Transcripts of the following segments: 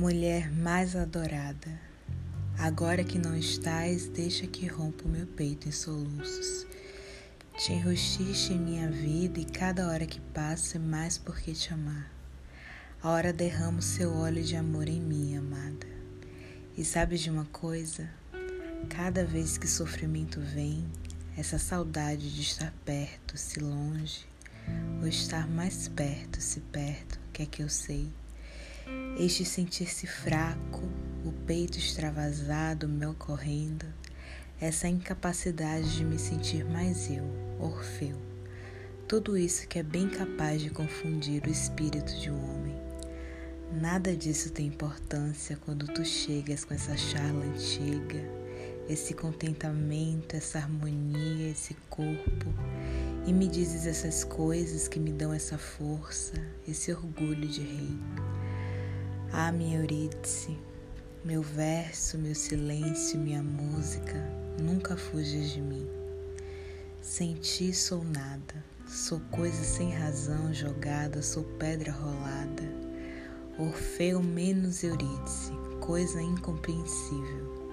Mulher mais adorada, agora que não estás, deixa que rompa o meu peito em soluços. Te enrustiste em minha vida e cada hora que passa é mais porque te amar. A hora derrama o seu óleo de amor em mim, amada. E sabes de uma coisa? Cada vez que sofrimento vem, essa saudade de estar perto, se longe, ou estar mais perto, se perto, que é que eu sei. Este sentir-se fraco, o peito extravasado, meu correndo, essa incapacidade de me sentir mais eu, Orfeu. Tudo isso que é bem capaz de confundir o espírito de um homem. Nada disso tem importância quando tu chegas com essa charla antiga, esse contentamento, essa harmonia, esse corpo, e me dizes essas coisas que me dão essa força, esse orgulho de rei. Ah, minha Eurídice, meu verso, meu silêncio, minha música, nunca fujas de mim. Sem ti sou nada, sou coisa sem razão jogada, sou pedra rolada. Orfeu menos Eurídice, coisa incompreensível.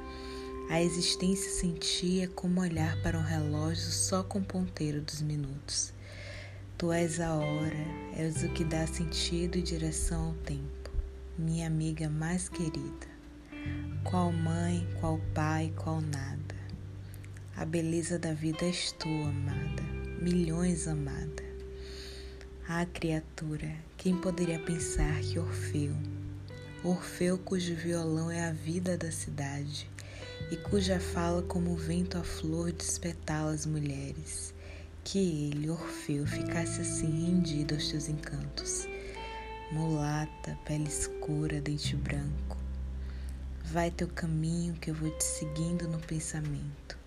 A existência sem ti é como olhar para um relógio só com o ponteiro dos minutos. Tu és a hora, és o que dá sentido e direção ao tempo minha amiga mais querida. Qual mãe, qual pai, qual nada. A beleza da vida és tu, amada, milhões amada. Ah, criatura, quem poderia pensar que Orfeu, Orfeu cujo violão é a vida da cidade e cuja fala como o vento a flor despetala as mulheres, que ele, Orfeu, ficasse assim rendido aos teus encantos mulata, pele escura, dente branco. Vai teu caminho que eu vou te seguindo no pensamento.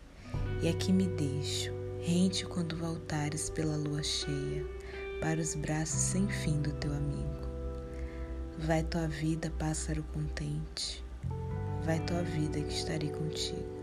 E aqui me deixo, rente quando voltares pela lua cheia, para os braços sem fim do teu amigo. Vai tua vida, pássaro contente, vai tua vida que estarei contigo.